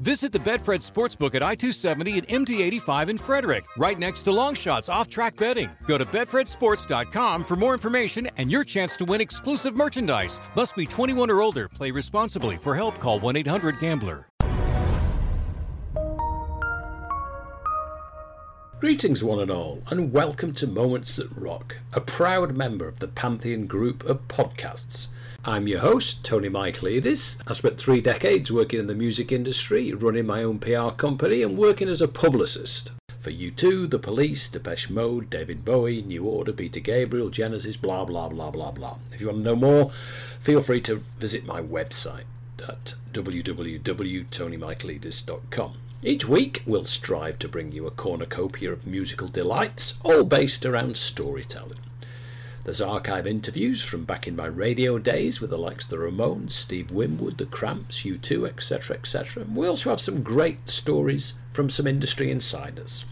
Visit the Betfred Sportsbook at I 270 and MD 85 in Frederick, right next to Longshots off track betting. Go to BetfredSports.com for more information and your chance to win exclusive merchandise. Must be 21 or older. Play responsibly. For help, call 1 800 Gambler. Greetings, one and all, and welcome to Moments That Rock, a proud member of the Pantheon group of podcasts. I'm your host, Tony Michaelides. I spent three decades working in the music industry, running my own PR company, and working as a publicist. For U2, The Police, Depeche Mode, David Bowie, New Order, Peter Gabriel, Genesis, blah blah blah blah blah. If you want to know more, feel free to visit my website at www.tonymichaelidis.com. Each week, we'll strive to bring you a cornucopia of musical delights, all based around storytelling. There's archive interviews from back in my radio days with the likes of the Ramones, Steve Winwood, the Cramps, U2, etc., etc. We also have some great stories from some industry insiders.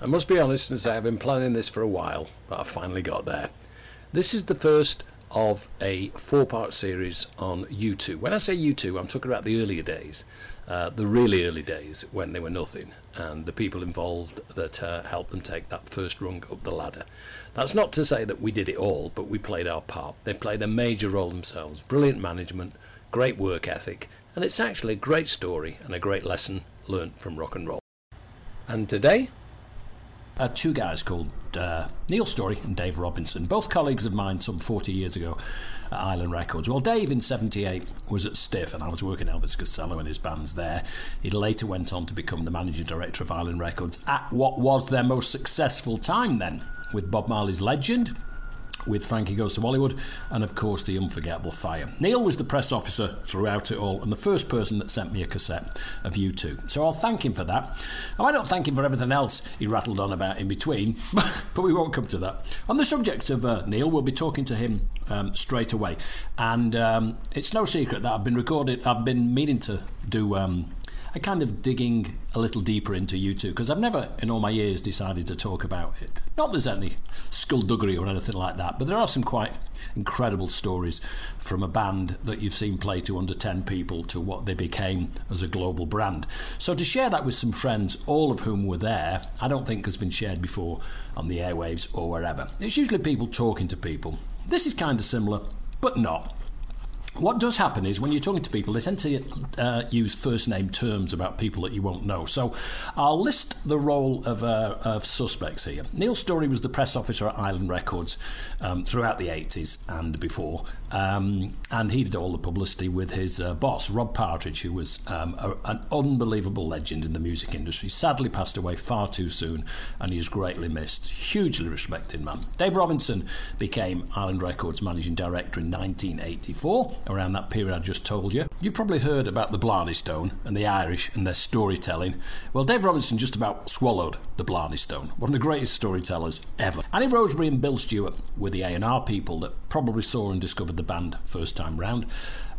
I must be honest and say I've been planning this for a while, but I finally got there. This is the first of a four part series on U2. When I say U2, I'm talking about the earlier days, uh, the really early days when they were nothing, and the people involved that uh, helped them take that first rung up the ladder. That's not to say that we did it all, but we played our part. They played a major role themselves. Brilliant management, great work ethic, and it's actually a great story and a great lesson learnt from rock and roll. And today, uh, two guys called uh, Neil Storey and Dave Robinson, both colleagues of mine some 40 years ago at Island Records. Well, Dave in 78 was at Stiff, and I was working Elvis Costello and his bands there. He later went on to become the managing director of Island Records at what was their most successful time then, with Bob Marley's Legend with Frankie Goes to Hollywood, and of course the unforgettable Fire. Neil was the press officer throughout it all, and the first person that sent me a cassette of U2. So I'll thank him for that. I don't thank him for everything else he rattled on about in between, but we won't come to that. On the subject of uh, Neil, we'll be talking to him um, straight away, and um, it's no secret that I've been recorded. I've been meaning to do. Um, kind of digging a little deeper into U2 because I've never in all my years decided to talk about it. Not there's any skullduggery or anything like that, but there are some quite incredible stories from a band that you've seen play to under 10 people to what they became as a global brand. So to share that with some friends, all of whom were there, I don't think has been shared before on the airwaves or wherever. It's usually people talking to people. This is kind of similar, but not. What does happen is when you're talking to people, they tend to uh, use first name terms about people that you won't know. So I'll list the role of, uh, of suspects here. Neil Storey was the press officer at Island Records um, throughout the 80s and before, um, and he did all the publicity with his uh, boss, Rob Partridge, who was um, a, an unbelievable legend in the music industry. Sadly passed away far too soon, and he is greatly missed. Hugely respected man. Dave Robinson became Island Records managing director in 1984 around that period I just told you. You've probably heard about the Blarney Stone and the Irish and their storytelling. Well, Dave Robinson just about swallowed the Blarney Stone, one of the greatest storytellers ever. Annie Roseberry and Bill Stewart were the A&R people that probably saw and discovered the band first time round.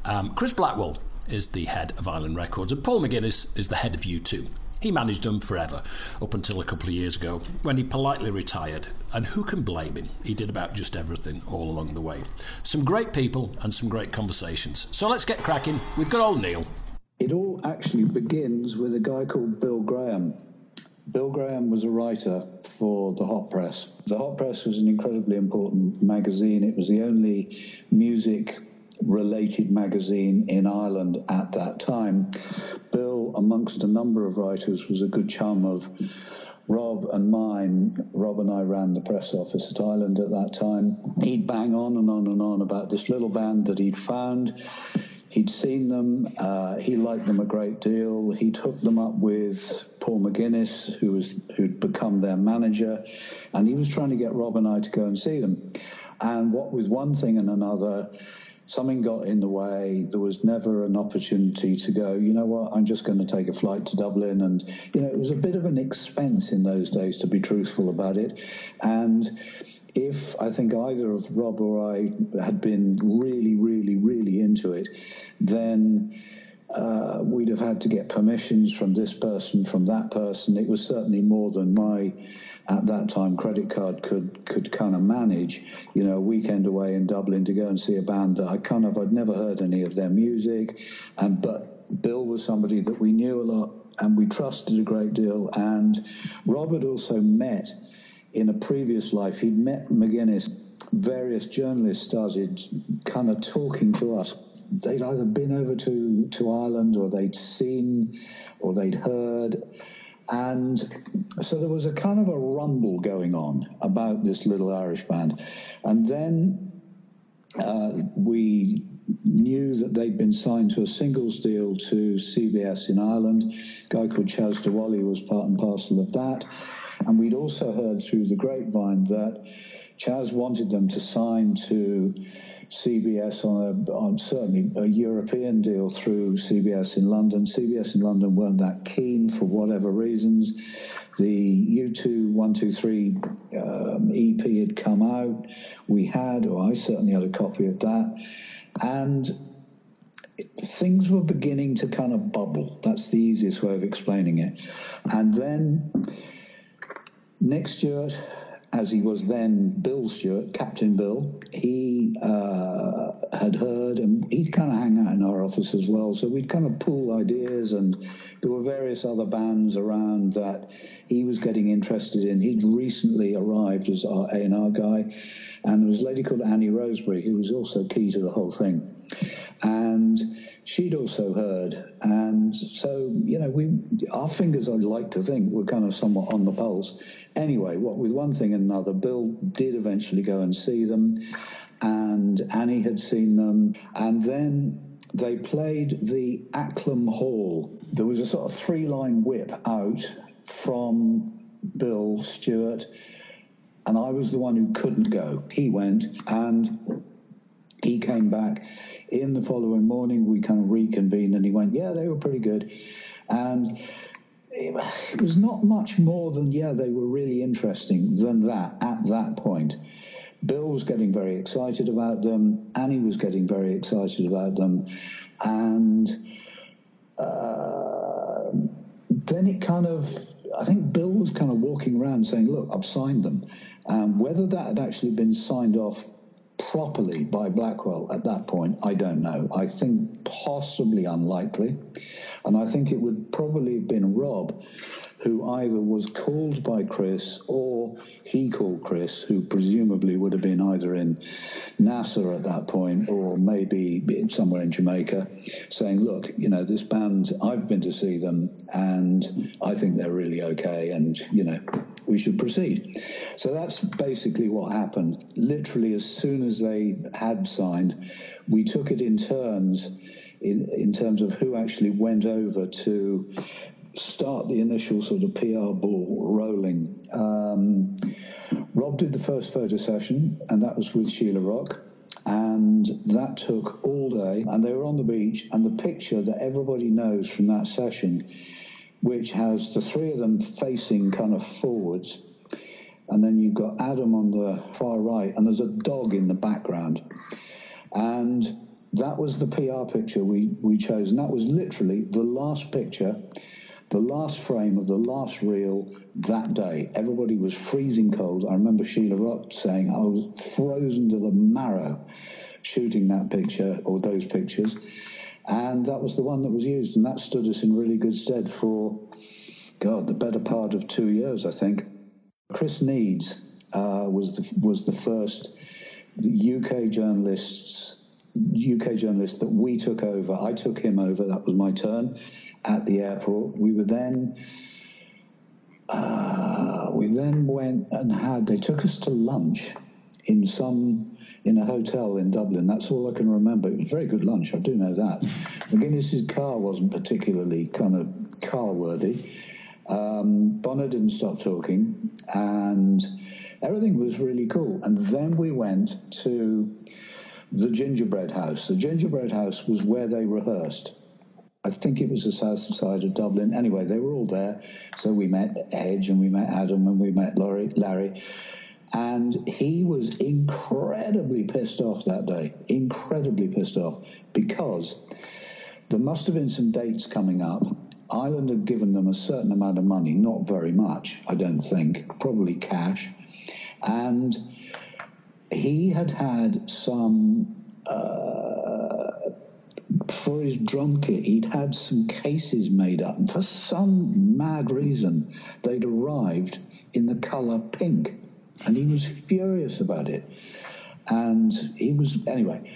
Um, Chris Blackwell is the head of Island Records, and Paul McGuinness is the head of U2. He managed them forever, up until a couple of years ago, when he politely retired. And who can blame him? He did about just everything all along the way. Some great people and some great conversations. So let's get cracking with good old Neil. It all actually begins with a guy called Bill Graham. Bill Graham was a writer for the Hot Press. The Hot Press was an incredibly important magazine. It was the only music related magazine in Ireland at that time. Bill, amongst a number of writers, was a good chum of Rob and mine. Rob and I ran the press office at Island at that time. He'd bang on and on and on about this little band that he'd found. He'd seen them. Uh, he liked them a great deal. He'd hooked them up with Paul McGuinness, who was who'd become their manager, and he was trying to get Rob and I to go and see them. And what with one thing and another, something got in the way. There was never an opportunity to go, you know what, I'm just going to take a flight to Dublin. And, you know, it was a bit of an expense in those days, to be truthful about it. And if I think either of Rob or I had been really, really, really into it, then uh, we'd have had to get permissions from this person, from that person. It was certainly more than my at that time credit card could could kind of manage. You know, a weekend away in Dublin to go and see a band that I kind of I'd never heard any of their music, and but Bill was somebody that we knew a lot and we trusted a great deal. And Robert also met in a previous life. He'd met McGuinness. Various journalists started kind of talking to us they'd either been over to, to Ireland or they'd seen or they'd heard. And so there was a kind of a rumble going on about this little Irish band. And then uh, we knew that they'd been signed to a singles deal to CBS in Ireland. A guy called Chas de Whalley was part and parcel of that. And we'd also heard through the grapevine that Chas wanted them to sign to CBS on, a, on certainly a European deal through CBS in London. CBS in London weren't that keen for whatever reasons. The U2 123 um, EP had come out. We had, or I certainly had a copy of that. And things were beginning to kind of bubble. That's the easiest way of explaining it. And then Nick Stewart as he was then Bill Stewart, Captain Bill, he uh, had heard, and he'd kind of hang out in our office as well. So we'd kind of pool ideas, and there were various other bands around that he was getting interested in. He'd recently arrived as our A&R guy, and there was a lady called Annie Roseberry who was also key to the whole thing. And she'd also heard. And so, you know, we our fingers, I'd like to think, were kind of somewhat on the pulse. Anyway, what with one thing and another, Bill did eventually go and see them, and Annie had seen them, and then they played the Acklam Hall. There was a sort of three line whip out from Bill Stewart, and I was the one who couldn't go. He went, and he came back in the following morning, we kind of reconvened, and he went, "Yeah, they were pretty good," and it was not much more than yeah, they were really interesting than that at that point. Bill was getting very excited about them. Annie was getting very excited about them, and uh, then it kind of. I think Bill was kind of walking around saying, "Look, I've signed them." Um, whether that had actually been signed off properly by Blackwell at that point, I don't know. I think possibly unlikely. And I think it would probably have been Rob who either was called by Chris or he called Chris, who presumably would have been either in Nassau at that point or maybe somewhere in Jamaica, saying, Look, you know, this band, I've been to see them and I think they're really okay and, you know, we should proceed. So that's basically what happened. Literally, as soon as they had signed, we took it in turns in, in terms of who actually went over to start the initial sort of PR ball rolling. Um, Rob did the first photo session, and that was with Sheila Rock. And that took all day, and they were on the beach. And the picture that everybody knows from that session, which has the three of them facing kind of forwards, and then you've got Adam on the far right, and there's a dog in the background. And that was the PR picture we, we chose, and that was literally the last picture the last frame of the last reel that day. Everybody was freezing cold. I remember Sheila Rock saying, I was frozen to the marrow shooting that picture or those pictures. And that was the one that was used. And that stood us in really good stead for, God, the better part of two years, I think. Chris Needs uh, was, the, was the first UK journalists. UK journalist that we took over. I took him over. That was my turn at the airport. We were then. Uh, we then went and had. They took us to lunch in some in a hotel in Dublin. That's all I can remember. It was very good lunch. I do know that. McGuinness's car wasn't particularly kind of car worthy. Um, Bono didn't stop talking, and everything was really cool. And then we went to the Gingerbread House. The Gingerbread House was where they rehearsed. I think it was the south side of Dublin. Anyway, they were all there. So we met Edge and we met Adam and we met Laurie, Larry. And he was incredibly pissed off that day, incredibly pissed off, because there must have been some dates coming up. Island had given them a certain amount of money, not very much, I don't think, probably cash. And he had had some. Uh, for his drum kit, he'd had some cases made up. And for some mad reason, they'd arrived in the colour pink. And he was furious about it. And he was, anyway.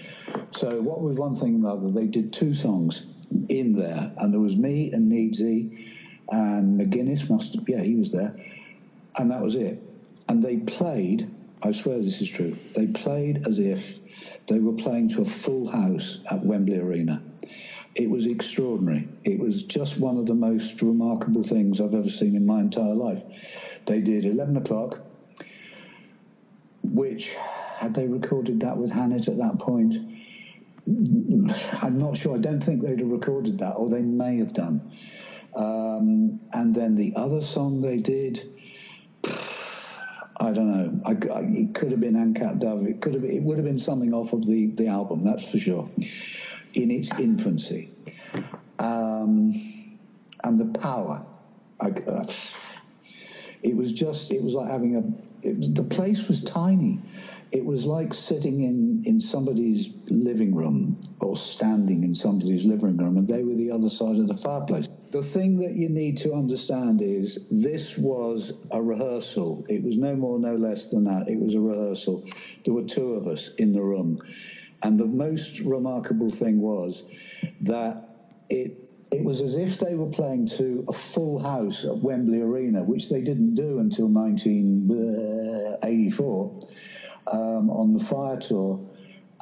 So, what was one thing or other? They did two songs in there. And there was me and Needsy and McGuinness, must have, yeah, he was there. And that was it. And they played, I swear this is true, they played as if they were playing to a full house at Wembley Arena. It was extraordinary. It was just one of the most remarkable things I've ever seen in my entire life. They did 11 o'clock, which, had they recorded that with Hannett at that point, I'm not sure. I don't think they'd have recorded that, or they may have done. Um, and then the other song they did, I don't know. I, I, it could have been An Cat Dubh. It could have. It would have been something off of the the album. That's for sure. In its infancy, um, and the power. I, uh, it was just. It was like having a. It was the place was tiny. It was like sitting in in somebody's living room or standing in somebody's living room, and they were the other side of the fireplace the thing that you need to understand is this was a rehearsal. It was no more, no less than that. It was a rehearsal. There were two of us in the room. And the most remarkable thing was that it it was as if they were playing to a full house at Wembley Arena, which they didn't do until 1984 um, on the Fire Tour.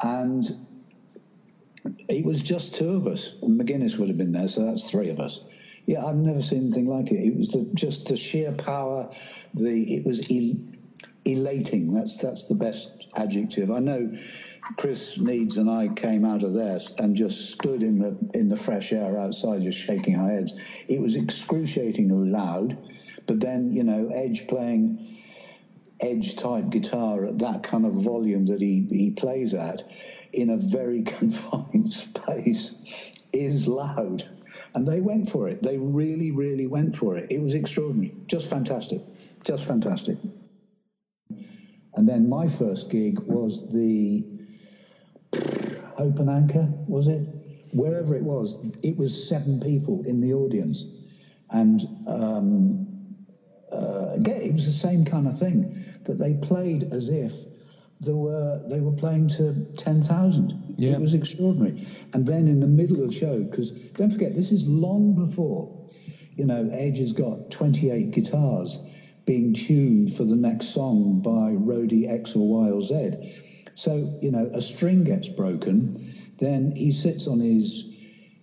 And it was just two of us. McGuinness would have been there, so that's three of us. Yeah, I've never seen anything like it. It was the, just the sheer power. The it was el- elating. That's that's the best adjective. I know. Chris Needs and I came out of there and just stood in the in the fresh air outside, just shaking our heads. It was excruciatingly loud, but then you know Edge playing edge type guitar at that kind of volume that he, he plays at in a very confined space is loud. And they went for it. They really, really went for it. It was extraordinary. Just fantastic. Just fantastic. And then my first gig was the Hope and Anchor, was it? Wherever it was, it was seven people in the audience. And um, uh, again, it was the same kind of thing that they played as if there were they were playing to 10,000. Yeah. It was extraordinary. And then in the middle of the show, because don't forget, this is long before, you know, Edge has got 28 guitars being tuned for the next song by Roadie X or Y or Z. So, you know, a string gets broken, then he sits on his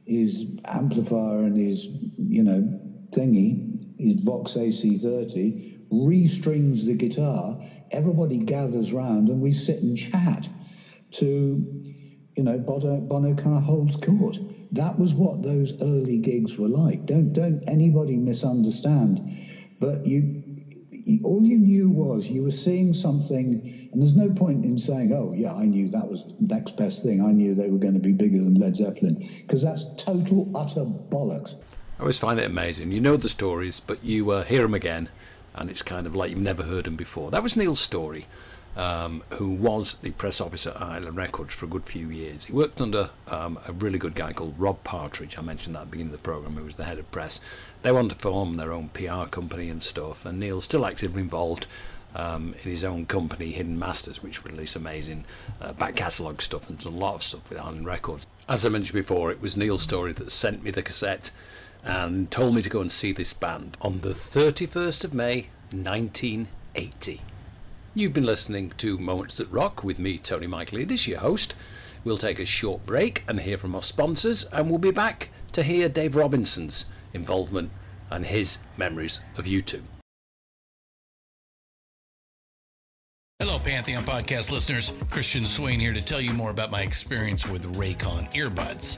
his amplifier and his, you know, thingy, his Vox AC30, restrings the guitar everybody gathers round and we sit and chat to, you know, Bono, Bono holds court. That was what those early gigs were like. Don't don't anybody misunderstand. But you, you all you knew was you were seeing something, and there's no point in saying, "Oh, yeah, I knew that was the next best thing. I knew they were going to be bigger than Led Zeppelin," because that's total utter bollocks. I always find it amazing. You know the stories, but you uh, hear them again, and it's kind of like you've never heard him before. That was Neil Storey, um, who was the press officer at Island Records for a good few years. He worked under um, a really good guy called Rob Partridge. I mentioned that at the beginning of the program, who was the head of press. They wanted to form their own PR company and stuff, and Neil's still actively involved. Um, in his own company, Hidden Masters, which released amazing uh, back catalogue stuff and done a lot of stuff with Island Records. As I mentioned before, it was Neil's story that sent me the cassette and told me to go and see this band on the 31st of May 1980. You've been listening to Moments That Rock with me, Tony Michaelides, your host. We'll take a short break and hear from our sponsors, and we'll be back to hear Dave Robinson's involvement and his memories of U2. Hello, Pantheon podcast listeners. Christian Swain here to tell you more about my experience with Raycon earbuds.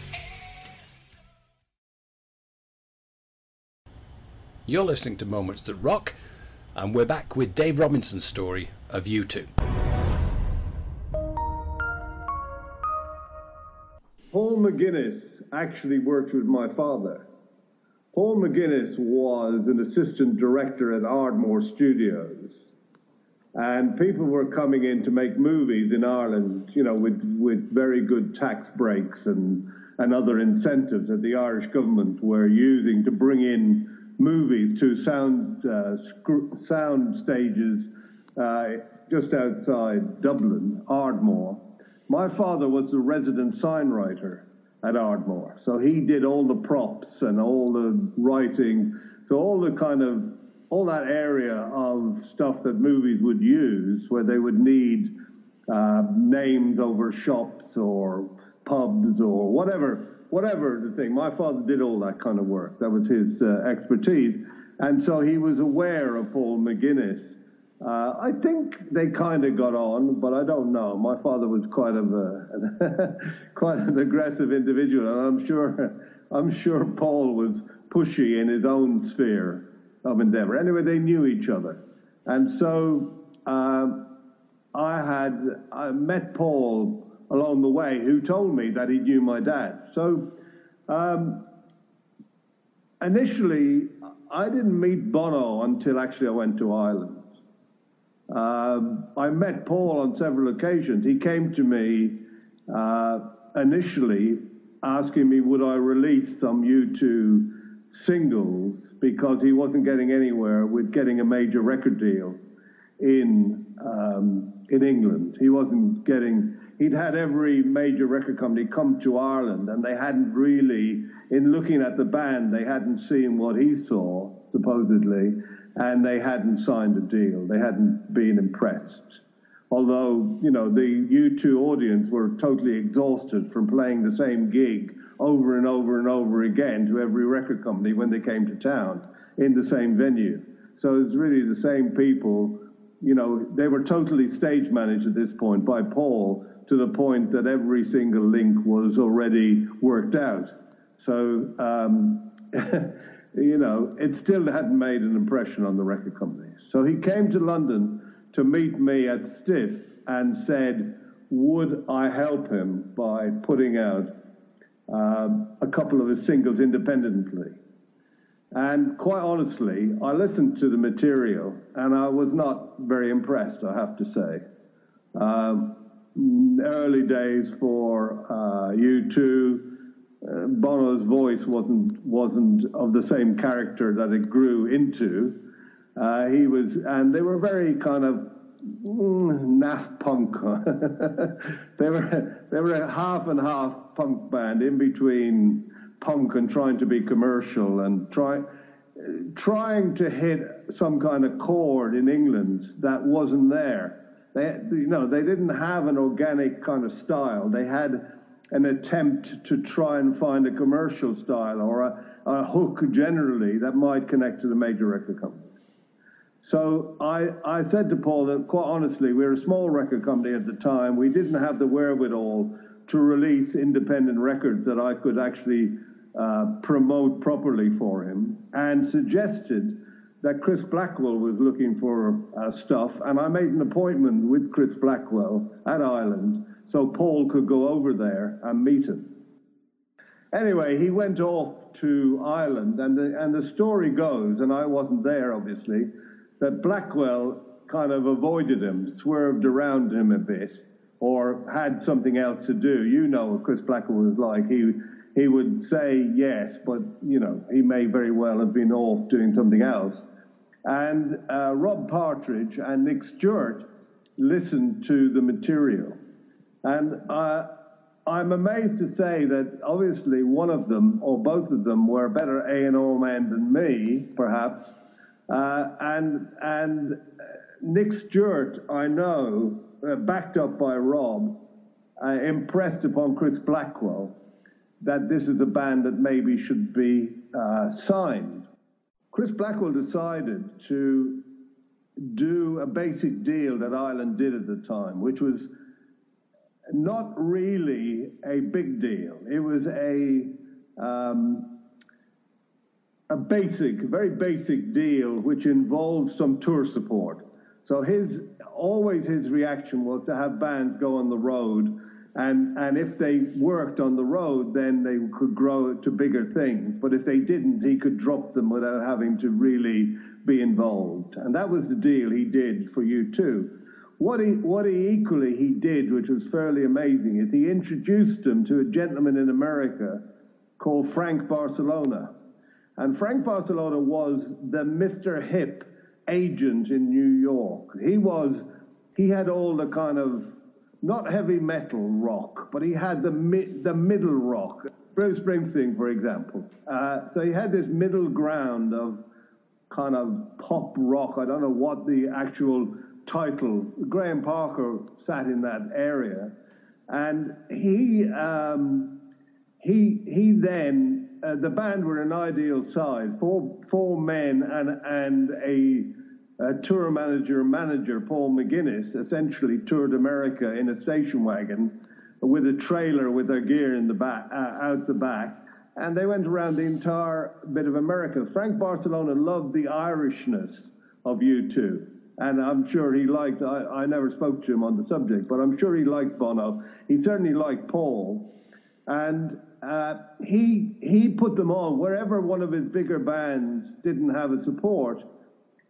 You're listening to Moments That Rock, and we're back with Dave Robinson's story of U2. Paul McGuinness actually worked with my father. Paul McGuinness was an assistant director at Ardmore Studios. And people were coming in to make movies in Ireland, you know, with, with very good tax breaks and, and other incentives that the Irish government were using to bring in movies to sound, uh, sc- sound stages uh, just outside Dublin, Ardmore. My father was the resident signwriter at Ardmore, so he did all the props and all the writing, so all the kind of all that area of stuff that movies would use, where they would need uh, names over shops or pubs or whatever, whatever the thing. My father did all that kind of work. That was his uh, expertise, and so he was aware of Paul McGuinness uh, I think they kind of got on, but I don't know. My father was quite of a quite an aggressive individual, and I'm sure I'm sure Paul was pushy in his own sphere of endeavor. Anyway, they knew each other, and so uh, I had I met Paul along the way, who told me that he knew my dad. So um, initially, I didn't meet Bono until actually I went to Ireland. Um, I met Paul on several occasions. He came to me uh, initially asking me would I release some U2 singles because he wasn't getting anywhere with getting a major record deal in um, in England. He wasn't getting. He'd had every major record company come to Ireland, and they hadn't really, in looking at the band, they hadn't seen what he saw supposedly, and they hadn't signed a deal. They hadn't been impressed. Although, you know, the U2 audience were totally exhausted from playing the same gig over and over and over again to every record company when they came to town in the same venue. So it's really the same people, you know, they were totally stage managed at this point by Paul to the point that every single link was already worked out. So, um, you know, it still hadn't made an impression on the record companies. So he came to London to meet me at Stiff and said, would I help him by putting out um, a couple of his singles independently? And quite honestly, I listened to the material and I was not very impressed, I have to say. Um, early days for uh, U2, uh, Bono's voice wasn't wasn't of the same character that it grew into. Uh, he was, and they were very kind of mm, naff punk. they were they were a half and half punk band in between punk and trying to be commercial and try, trying to hit some kind of chord in England that wasn't there. They, you know, they didn't have an organic kind of style. They had an attempt to try and find a commercial style or a, a hook generally that might connect to the major record companies. So I, I said to Paul that quite honestly, we were a small record company at the time. We didn't have the wherewithal to release independent records that I could actually uh, promote properly for him, and suggested that Chris Blackwell was looking for uh, stuff, and I made an appointment with Chris Blackwell at Island so Paul could go over there and meet him. Anyway, he went off to Island, and the, and the story goes, and I wasn't there obviously, that Blackwell kind of avoided him, swerved around him a bit, or had something else to do. You know what Chris Blackwell was like. He he would say yes, but you know he may very well have been off doing something else. And uh, Rob Partridge and Nick Stewart listened to the material and uh, I'm amazed to say that obviously one of them or both of them were a better A and R man than me, perhaps. Uh, and and Nick Stewart, I know, uh, backed up by Rob, uh, impressed upon Chris Blackwell that this is a band that maybe should be uh, signed. Chris Blackwell decided to do a basic deal that Island did at the time, which was not really a big deal. It was a um, a basic, very basic deal, which involved some tour support. So his always his reaction was to have bands go on the road, and and if they worked on the road, then they could grow to bigger things. But if they didn't, he could drop them without having to really be involved. And that was the deal he did for U2. What he, what he equally he did, which was fairly amazing, is he introduced them to a gentleman in America called Frank Barsalona. And Frank Barsalona was the Mr. Hip agent in New York. He was, he had all the kind of, not heavy metal rock, but he had the, mi- the middle rock. Bruce Springsteen, for example. Uh, so he had this middle ground of kind of pop rock. I don't know what the actual title. Graham Parker sat in that area, and he um, he he then uh, the band were an ideal size, four four men and and a, a tour manager manager Paul McGuinness essentially toured America in a station wagon with a trailer with their gear in the back uh, out the back. And they went around the entire bit of America. Frank Barsalona loved the Irishness of U2 and I'm sure he liked. I, I never spoke to him on the subject, but I'm sure he liked Bono. He certainly liked Paul, and uh, he he put them on wherever one of his bigger bands didn't have a support.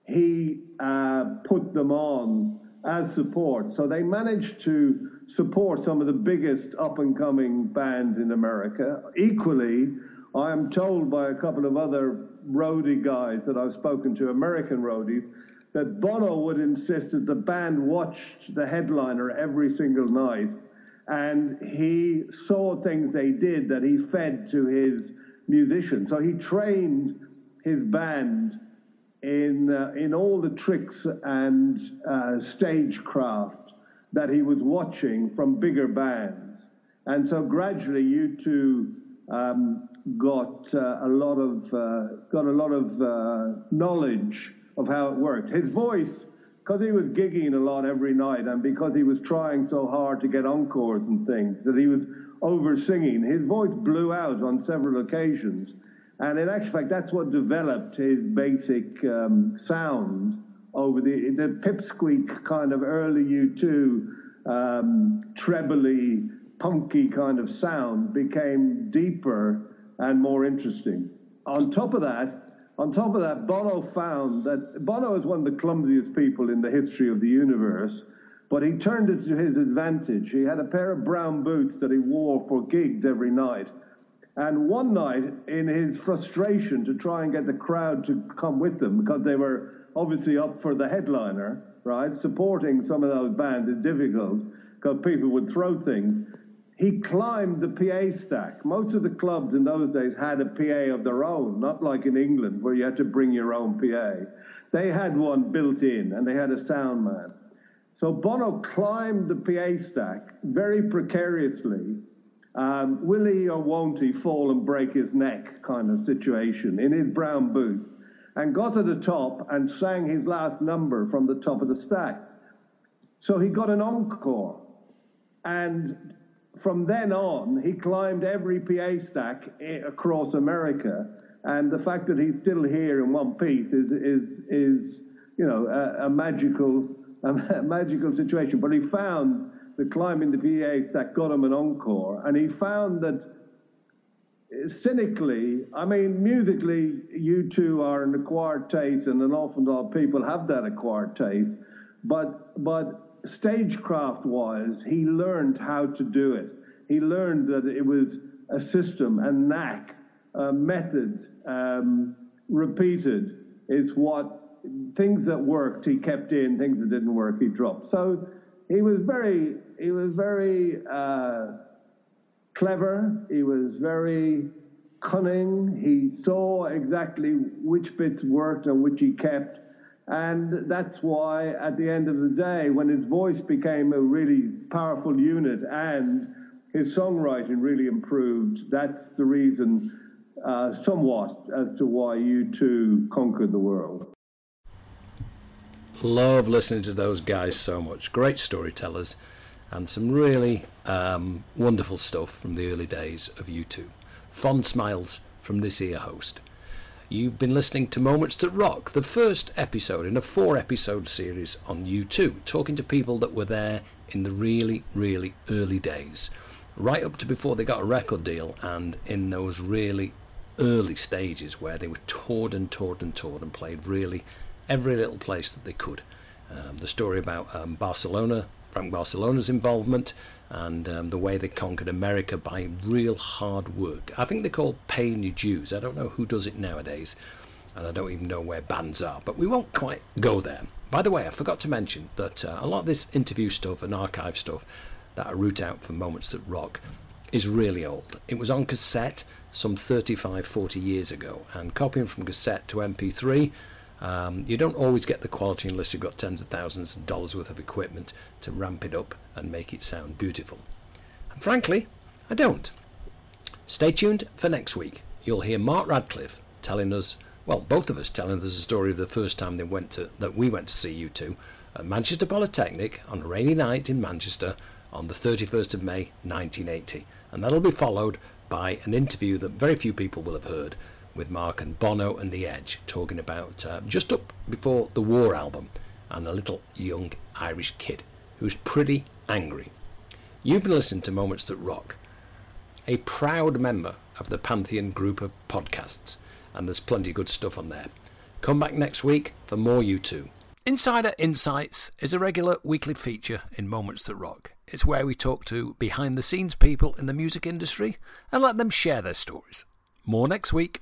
He uh, put them on as support, so they managed to support some of the biggest up and coming bands in America. Equally, I am told by a couple of other roadie guys that I've spoken to, American roadies that Bono would insist that the band watched the headliner every single night and he saw things they did that he fed to his musicians. So he trained his band in, uh, in all the tricks and uh, stagecraft that he was watching from bigger bands. And so gradually U2 um, got uh, a lot of uh, got a lot of uh, knowledge of how it worked. His voice, because he was gigging a lot every night and because he was trying so hard to get encores and things, that he was over singing, his voice blew out on several occasions. And in actual fact, that's what developed his basic um, sound over the the pipsqueak kind of early U2 um, trebly, punky kind of sound became deeper and more interesting. On top of that, on top of that, Bono found that Bono is one of the clumsiest people in the history of the universe, but he turned it to his advantage. He had a pair of brown boots that he wore for gigs every night. And one night, in his frustration to try and get the crowd to come with them, because they were obviously up for the headliner, right? Supporting some of those bands is difficult because people would throw things. He climbed the PA stack. Most of the clubs in those days had a PA of their own, not like in England where you had to bring your own PA. They had one built in and they had a sound man. So Bono climbed the PA stack very precariously. Um, will he or won't he fall and break his neck kind of situation in his brown boots? and got to the top and sang his last number from the top of the stack. So he got an encore. And from then on, he climbed every PA stack across America. And the fact that he's still here in one piece is, is, is you know, a, a magical, a magical situation. But he found that climbing the PA that got him an encore. And he found that cynically, I mean, musically, U2 are an acquired taste, and an awful lot of people have that acquired taste. But but stagecraft wise, he learned how to do it. He learned that it was a system, a knack, a method, um, repeated. It's what things that worked he kept in, things that didn't work he dropped. So he was very he was very. Uh, clever, he was very cunning, he saw exactly which bits worked and which he kept. And that's why, at the end of the day, when his voice became a really powerful unit and his songwriting really improved, that's the reason, uh, somewhat, as to why U2 conquered the world. Love listening to those guys so much. Great storytellers and some really um, wonderful stuff from the early days of U2. Fond smiles from this ear host. You've been listening to Moments That Rock, the first episode in a four episode series on U2, talking to people that were there in the really, really early days, right up to before they got a record deal, and in those really early stages where they were toured and toured and toured and played really every little place that they could. Um, the story about um, Barsalona, Frank Barsalona's involvement and um, the way they conquered America by real hard work. I think they call paying your dues. I don't know who does it nowadays, and I don't even know where bands are, but we won't quite go there. By the way, I forgot to mention that uh, a lot of this interview stuff and archive stuff that I root out for Moments That Rock is really old. It was on cassette some 35, 40 years ago, and copying from cassette to MP3 um, you don't always get the quality unless you've got tens of thousands of dollars worth of equipment to ramp it up and make it sound beautiful. And frankly, I don't. Stay tuned for next week. You'll hear Mark Radcliffe telling us, well, both of us telling us the story of the first time they went to that we went to see U2 at Manchester Polytechnic on a rainy night in Manchester on the 31st of May 1980. And that'll be followed by an interview that very few people will have heard with Mark and Bono and The Edge talking about uh, just up before the War album and a little young Irish kid who's pretty angry. You've been listening to Moments That Rock, a proud member of the Pantheon group of podcasts, and there's plenty of good stuff on there. Come back next week for more U2. Insider Insights is a regular weekly feature in Moments That Rock. It's where we talk to behind the scenes people in the music industry and let them share their stories. More next week.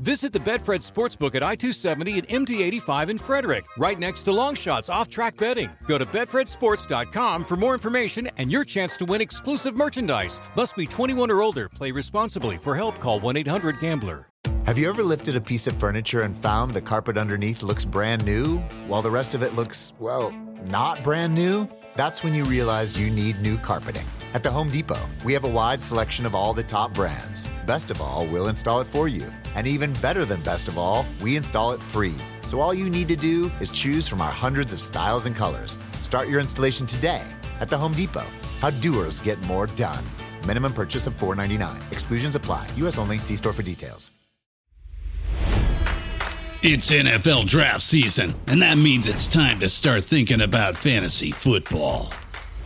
Visit the Betfred Sportsbook at I 270 and MD 85 in Frederick, right next to Longshots off track betting. Go to BetfredSports.com for more information and your chance to win exclusive merchandise. Must be 21 or older. Play responsibly. For help, call 1 800 Gambler. Have you ever lifted a piece of furniture and found the carpet underneath looks brand new, while the rest of it looks, well, not brand new? That's when you realize you need new carpeting. At the Home Depot, we have a wide selection of all the top brands. Best of all, we'll install it for you. And even better than best of all, we install it free. So all you need to do is choose from our hundreds of styles and colors. Start your installation today at the Home Depot. How doers get more done. Minimum purchase of $4.99. Exclusions apply. U.S. only. See store for details. It's NFL draft season, and that means it's time to start thinking about fantasy football.